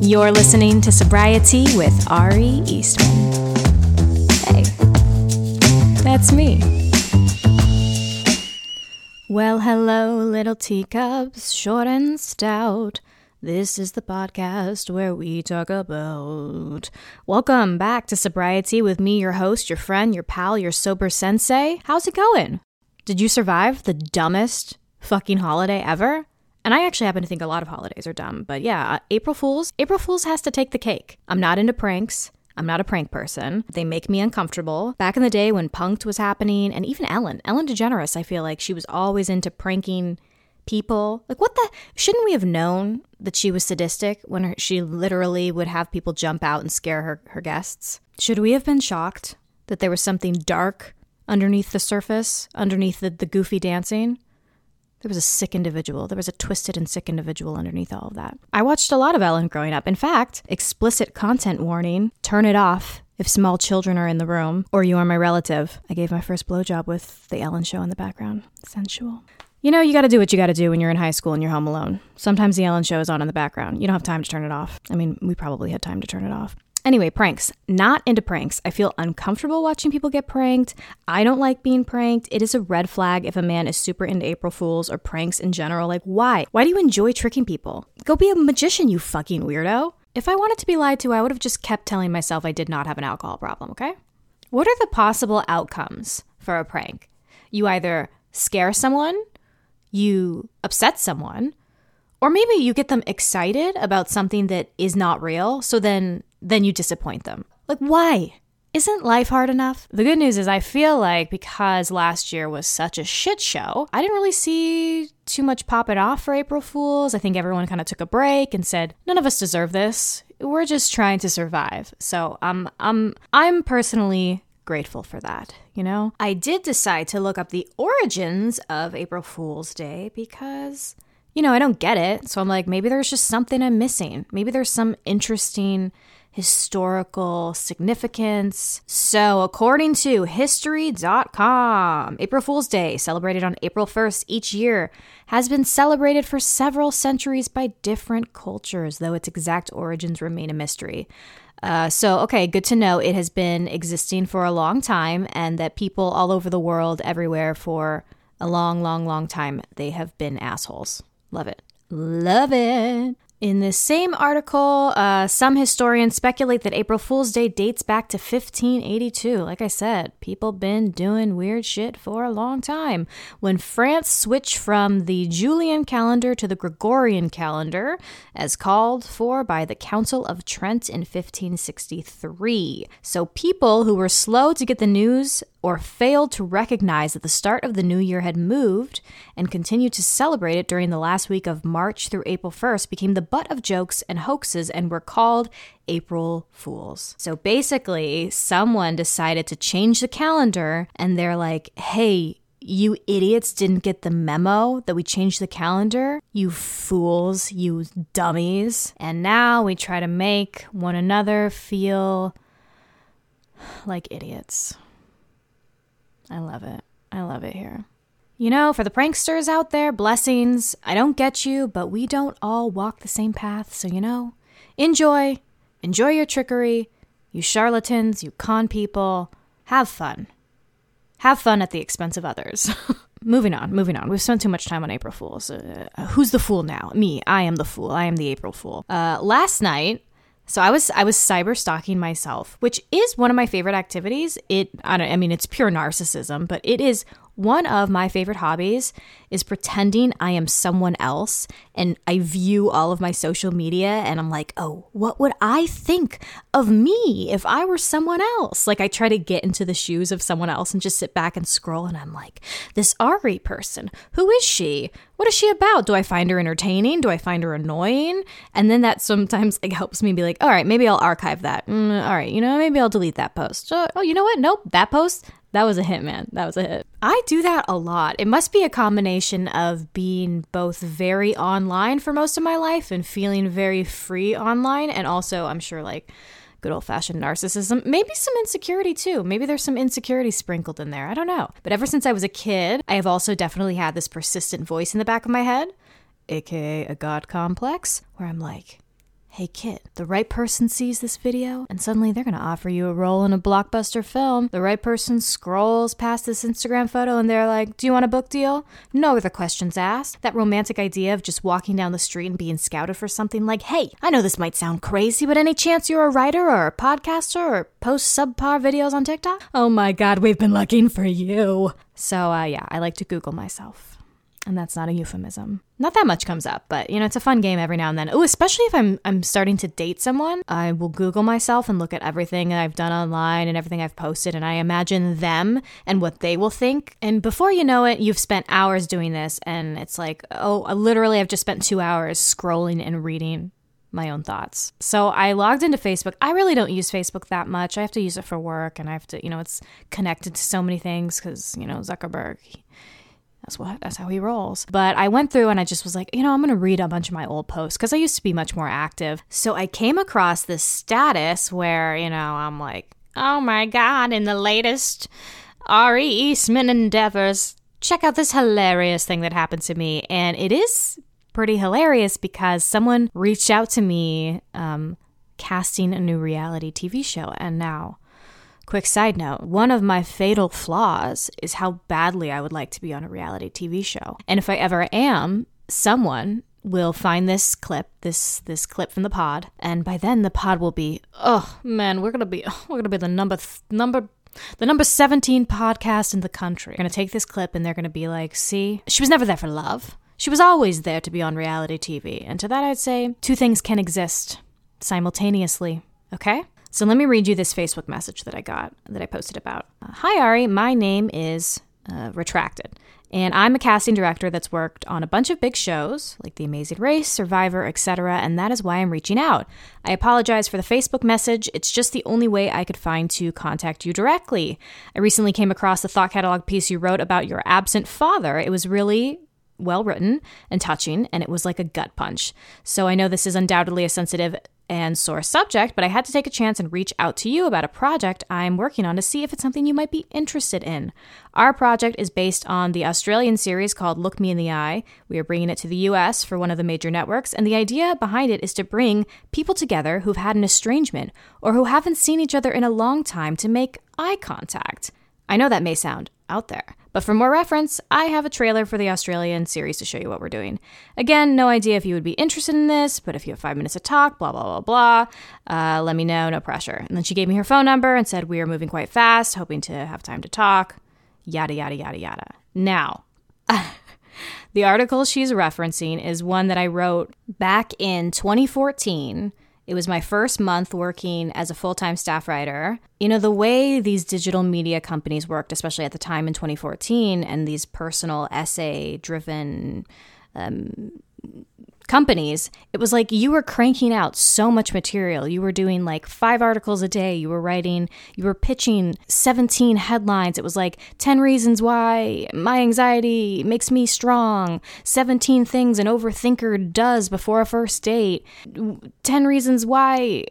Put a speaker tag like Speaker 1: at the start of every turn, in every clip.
Speaker 1: You're listening to Sobriety with Ari Eastman. Hey, that's me. Well, hello, little teacups, short and stout. This is the podcast where we talk about. Welcome back to Sobriety with me, your host, your friend, your pal, your sober sensei. How's it going? Did you survive the dumbest fucking holiday ever? And I actually happen to think a lot of holidays are dumb, but yeah, uh, April Fools, April Fools has to take the cake. I'm not into pranks. I'm not a prank person. They make me uncomfortable. Back in the day when Punk'd was happening, and even Ellen, Ellen DeGeneres, I feel like she was always into pranking people. Like, what the? Shouldn't we have known that she was sadistic when her, she literally would have people jump out and scare her, her guests? Should we have been shocked that there was something dark underneath the surface, underneath the, the goofy dancing? There was a sick individual. There was a twisted and sick individual underneath all of that. I watched a lot of Ellen growing up. In fact, explicit content warning turn it off if small children are in the room or you are my relative. I gave my first blowjob with the Ellen show in the background. Sensual. You know, you got to do what you got to do when you're in high school and you're home alone. Sometimes the Ellen show is on in the background. You don't have time to turn it off. I mean, we probably had time to turn it off. Anyway, pranks. Not into pranks. I feel uncomfortable watching people get pranked. I don't like being pranked. It is a red flag if a man is super into April Fools or pranks in general. Like, why? Why do you enjoy tricking people? Go be a magician, you fucking weirdo. If I wanted to be lied to, I would have just kept telling myself I did not have an alcohol problem, okay? What are the possible outcomes for a prank? You either scare someone, you upset someone, or maybe you get them excited about something that is not real, so then then you disappoint them. Like why? Isn't life hard enough? The good news is I feel like because last year was such a shit show, I didn't really see too much popping off for April Fools. I think everyone kind of took a break and said, "None of us deserve this. We're just trying to survive." So, um um I'm personally grateful for that, you know? I did decide to look up the origins of April Fool's Day because, you know, I don't get it. So I'm like, maybe there's just something I'm missing. Maybe there's some interesting historical significance. So, according to History.com, April Fool's Day, celebrated on April 1st each year, has been celebrated for several centuries by different cultures, though its exact origins remain a mystery. Uh, so, okay, good to know it has been existing for a long time and that people all over the world, everywhere, for a long, long, long time, they have been assholes. Love it. Love it. In this same article, uh, some historians speculate that April Fool's Day dates back to 1582. Like I said, people been doing weird shit for a long time. When France switched from the Julian calendar to the Gregorian calendar, as called for by the Council of Trent in 1563. So people who were slow to get the news or failed to recognize that the start of the new year had moved and continued to celebrate it during the last week of March through April 1st became the butt of jokes and hoaxes and were called April Fools. So basically, someone decided to change the calendar and they're like, hey, you idiots didn't get the memo that we changed the calendar. You fools, you dummies. And now we try to make one another feel like idiots. I love it. I love it here. You know, for the pranksters out there, blessings. I don't get you, but we don't all walk the same path, so you know, enjoy. Enjoy your trickery. You charlatans, you con people. Have fun. Have fun at the expense of others. moving on, moving on. We've spent too much time on April Fools. Uh, who's the fool now? Me. I am the fool. I am the April Fool. Uh, last night, so I was I was cyber stalking myself, which is one of my favorite activities. It I, don't, I mean it's pure narcissism, but it is one of my favorite hobbies is pretending I am someone else and I view all of my social media and I'm like, "Oh, what would I think of me if I were someone else?" Like I try to get into the shoes of someone else and just sit back and scroll and I'm like, "This Ari person, who is she? What is she about? Do I find her entertaining? Do I find her annoying?" And then that sometimes like helps me be like, "All right, maybe I'll archive that. Mm, all right, you know, maybe I'll delete that post. Oh, you know what? Nope, that post that was a hit, man. That was a hit. I do that a lot. It must be a combination of being both very online for most of my life and feeling very free online, and also, I'm sure, like good old fashioned narcissism. Maybe some insecurity too. Maybe there's some insecurity sprinkled in there. I don't know. But ever since I was a kid, I have also definitely had this persistent voice in the back of my head, aka a God complex, where I'm like, Hey kid, the right person sees this video and suddenly they're gonna offer you a role in a blockbuster film. The right person scrolls past this Instagram photo and they're like, Do you want a book deal? No other questions asked. That romantic idea of just walking down the street and being scouted for something like, Hey, I know this might sound crazy, but any chance you're a writer or a podcaster or post subpar videos on TikTok? Oh my god, we've been looking for you. So, uh, yeah, I like to Google myself and that's not a euphemism. Not that much comes up, but you know, it's a fun game every now and then. Oh, especially if I'm I'm starting to date someone, I will Google myself and look at everything that I've done online and everything I've posted, and I imagine them and what they will think. And before you know it, you've spent hours doing this, and it's like, oh, literally, I've just spent two hours scrolling and reading my own thoughts. So I logged into Facebook. I really don't use Facebook that much. I have to use it for work and I have to, you know, it's connected to so many things cuz, you know, Zuckerberg that's what that's how he rolls. But I went through and I just was like, you know, I'm to read a bunch of my old posts cuz I used to be much more active. So I came across this status where, you know, I'm like, "Oh my god, in the latest Ari Eastman endeavors, check out this hilarious thing that happened to me." And it is pretty hilarious because someone reached out to me um, casting a new reality TV show and now Quick side note one of my fatal flaws is how badly I would like to be on a reality TV show. And if I ever am, someone will find this clip, this this clip from the pod, and by then the pod will be, oh man, we're gonna be we're gonna be the number th- number the number 17 podcast in the country. They're gonna take this clip and they're gonna be like, see, she was never there for love. She was always there to be on reality TV. And to that I'd say two things can exist simultaneously. Okay? So let me read you this Facebook message that I got that I posted about. Uh, Hi, Ari. My name is uh, Retracted, and I'm a casting director that's worked on a bunch of big shows like The Amazing Race, Survivor, etc., and that is why I'm reaching out. I apologize for the Facebook message. It's just the only way I could find to contact you directly. I recently came across the thought catalog piece you wrote about your absent father. It was really well written and touching, and it was like a gut punch. So I know this is undoubtedly a sensitive and sore subject, but I had to take a chance and reach out to you about a project I'm working on to see if it's something you might be interested in. Our project is based on the Australian series called Look Me in the Eye. We are bringing it to the US for one of the major networks, and the idea behind it is to bring people together who've had an estrangement or who haven't seen each other in a long time to make eye contact. I know that may sound out there, but for more reference, I have a trailer for the Australian series to show you what we're doing. Again, no idea if you would be interested in this, but if you have five minutes to talk, blah, blah, blah, blah, uh, let me know, no pressure. And then she gave me her phone number and said, We are moving quite fast, hoping to have time to talk, yada, yada, yada, yada. Now, the article she's referencing is one that I wrote back in 2014 it was my first month working as a full time staff writer. You know, the way these digital media companies worked, especially at the time in 2014, and these personal essay driven um, companies, it was like you were cranking out so much material. You were doing like five articles a day. You were writing, you were pitching 17 headlines. It was like 10 reasons why my anxiety makes me strong, 17 things an overthinker does before a first date, 10 reasons why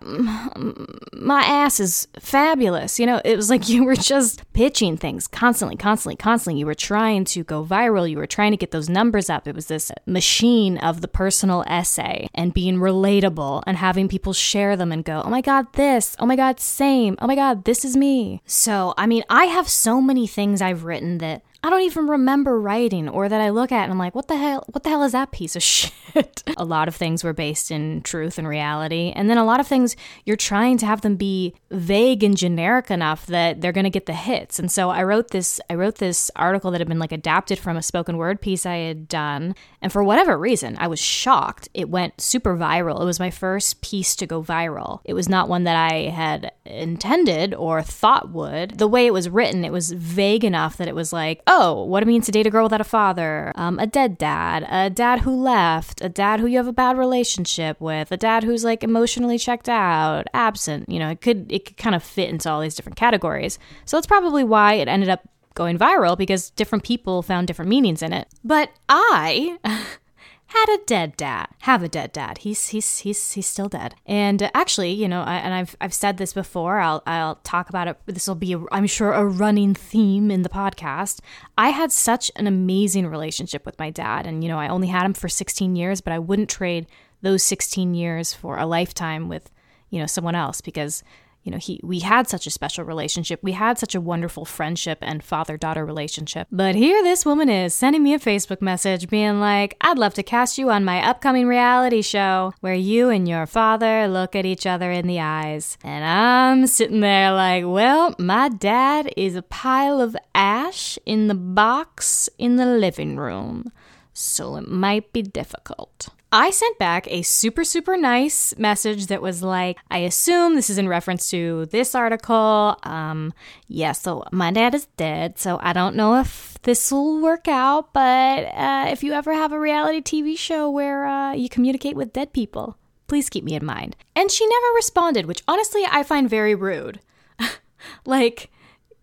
Speaker 1: my ass is fabulous. You know, it was like you were just pitching things constantly, constantly, constantly. You were trying to go viral. You were trying to get those numbers up. It was this machine of the personal essay and being relatable and having people share them and go, oh my God, this. Oh my God, same. Oh my God, this is me. So, I mean, I have so many things I've written that I don't even remember writing or that I look at and I'm like, what the hell what the hell is that piece of shit? a lot of things were based in truth and reality. And then a lot of things you're trying to have them be vague and generic enough that they're gonna get the hits. And so I wrote this I wrote this article that had been like adapted from a spoken word piece I had done. And for whatever reason, I was shocked. It went super viral. It was my first piece to go viral. It was not one that I had intended or thought would. The way it was written, it was vague enough that it was like, oh, what it means to date a girl without a father, um, a dead dad, a dad who left, a dad who you have a bad relationship with, a dad who's like emotionally checked out, absent. You know, it could it could kind of fit into all these different categories. So that's probably why it ended up going viral because different people found different meanings in it. But I had a dead dad. Have a dead dad. He's he's he's he's still dead. And actually, you know, I, and I've I've said this before. I'll I'll talk about it. This will be, i I'm sure, a running theme in the podcast. I had such an amazing relationship with my dad, and you know, I only had him for 16 years, but I wouldn't trade those 16 years for a lifetime with, you know, someone else because you know, he we had such a special relationship. We had such a wonderful friendship and father-daughter relationship. But here this woman is sending me a Facebook message being like, "I'd love to cast you on my upcoming reality show where you and your father look at each other in the eyes." And I'm sitting there like, "Well, my dad is a pile of ash in the box in the living room." So it might be difficult. I sent back a super, super nice message that was like, I assume this is in reference to this article. Um, yeah, so my dad is dead, so I don't know if this will work out, but uh, if you ever have a reality TV show where uh, you communicate with dead people, please keep me in mind. And she never responded, which honestly I find very rude. like,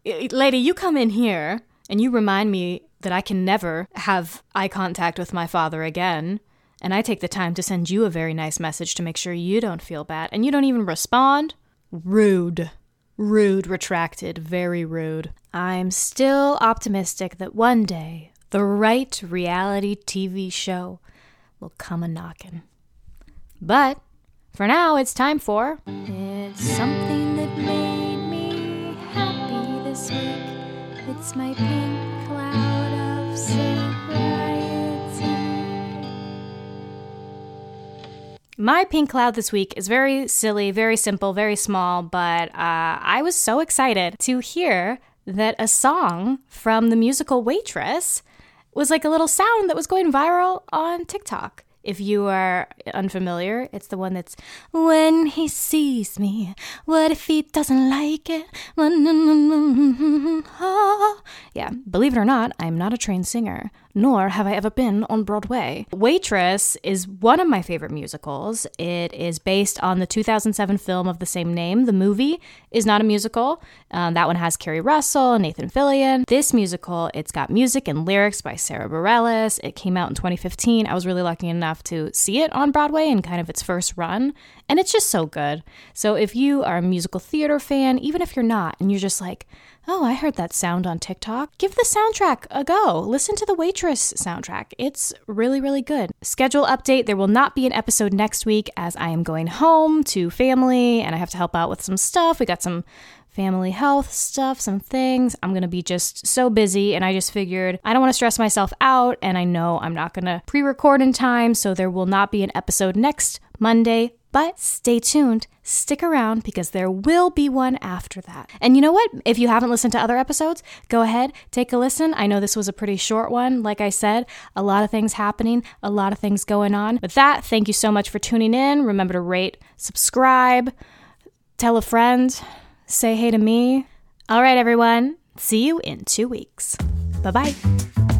Speaker 1: lady, you come in here and you remind me that I can never have eye contact with my father again and I take the time to send you a very nice message to make sure you don't feel bad, and you don't even respond? Rude. Rude, retracted, very rude. I'm still optimistic that one day the right reality TV show will come a knockin'. But for now, it's time for. It's something that made me happy this week. It's my pink My pink cloud this week is very silly, very simple, very small, but uh, I was so excited to hear that a song from the musical Waitress was like a little sound that was going viral on TikTok. If you are unfamiliar, it's the one that's when he sees me. What if he doesn't like it? Yeah, believe it or not, I'm not a trained singer nor have I ever been on Broadway. Waitress is one of my favorite musicals. It is based on the 2007 film of the same name. The movie is not a musical. Um, that one has Keri Russell and Nathan Fillion. This musical, it's got music and lyrics by Sarah Bareilles. It came out in 2015. I was really lucky enough to see it on Broadway in kind of its first run, and it's just so good. So if you are a musical theater fan, even if you're not, and you're just like, Oh, I heard that sound on TikTok. Give the soundtrack a go. Listen to the Waitress soundtrack. It's really, really good. Schedule update there will not be an episode next week as I am going home to family and I have to help out with some stuff. We got some family health stuff, some things. I'm going to be just so busy. And I just figured I don't want to stress myself out. And I know I'm not going to pre record in time. So there will not be an episode next Monday, but stay tuned, stick around because there will be one after that. And you know what? If you haven't listened to other episodes, go ahead, take a listen. I know this was a pretty short one. Like I said, a lot of things happening, a lot of things going on. With that, thank you so much for tuning in. Remember to rate, subscribe, tell a friend, say hey to me. All right, everyone. See you in two weeks. Bye bye.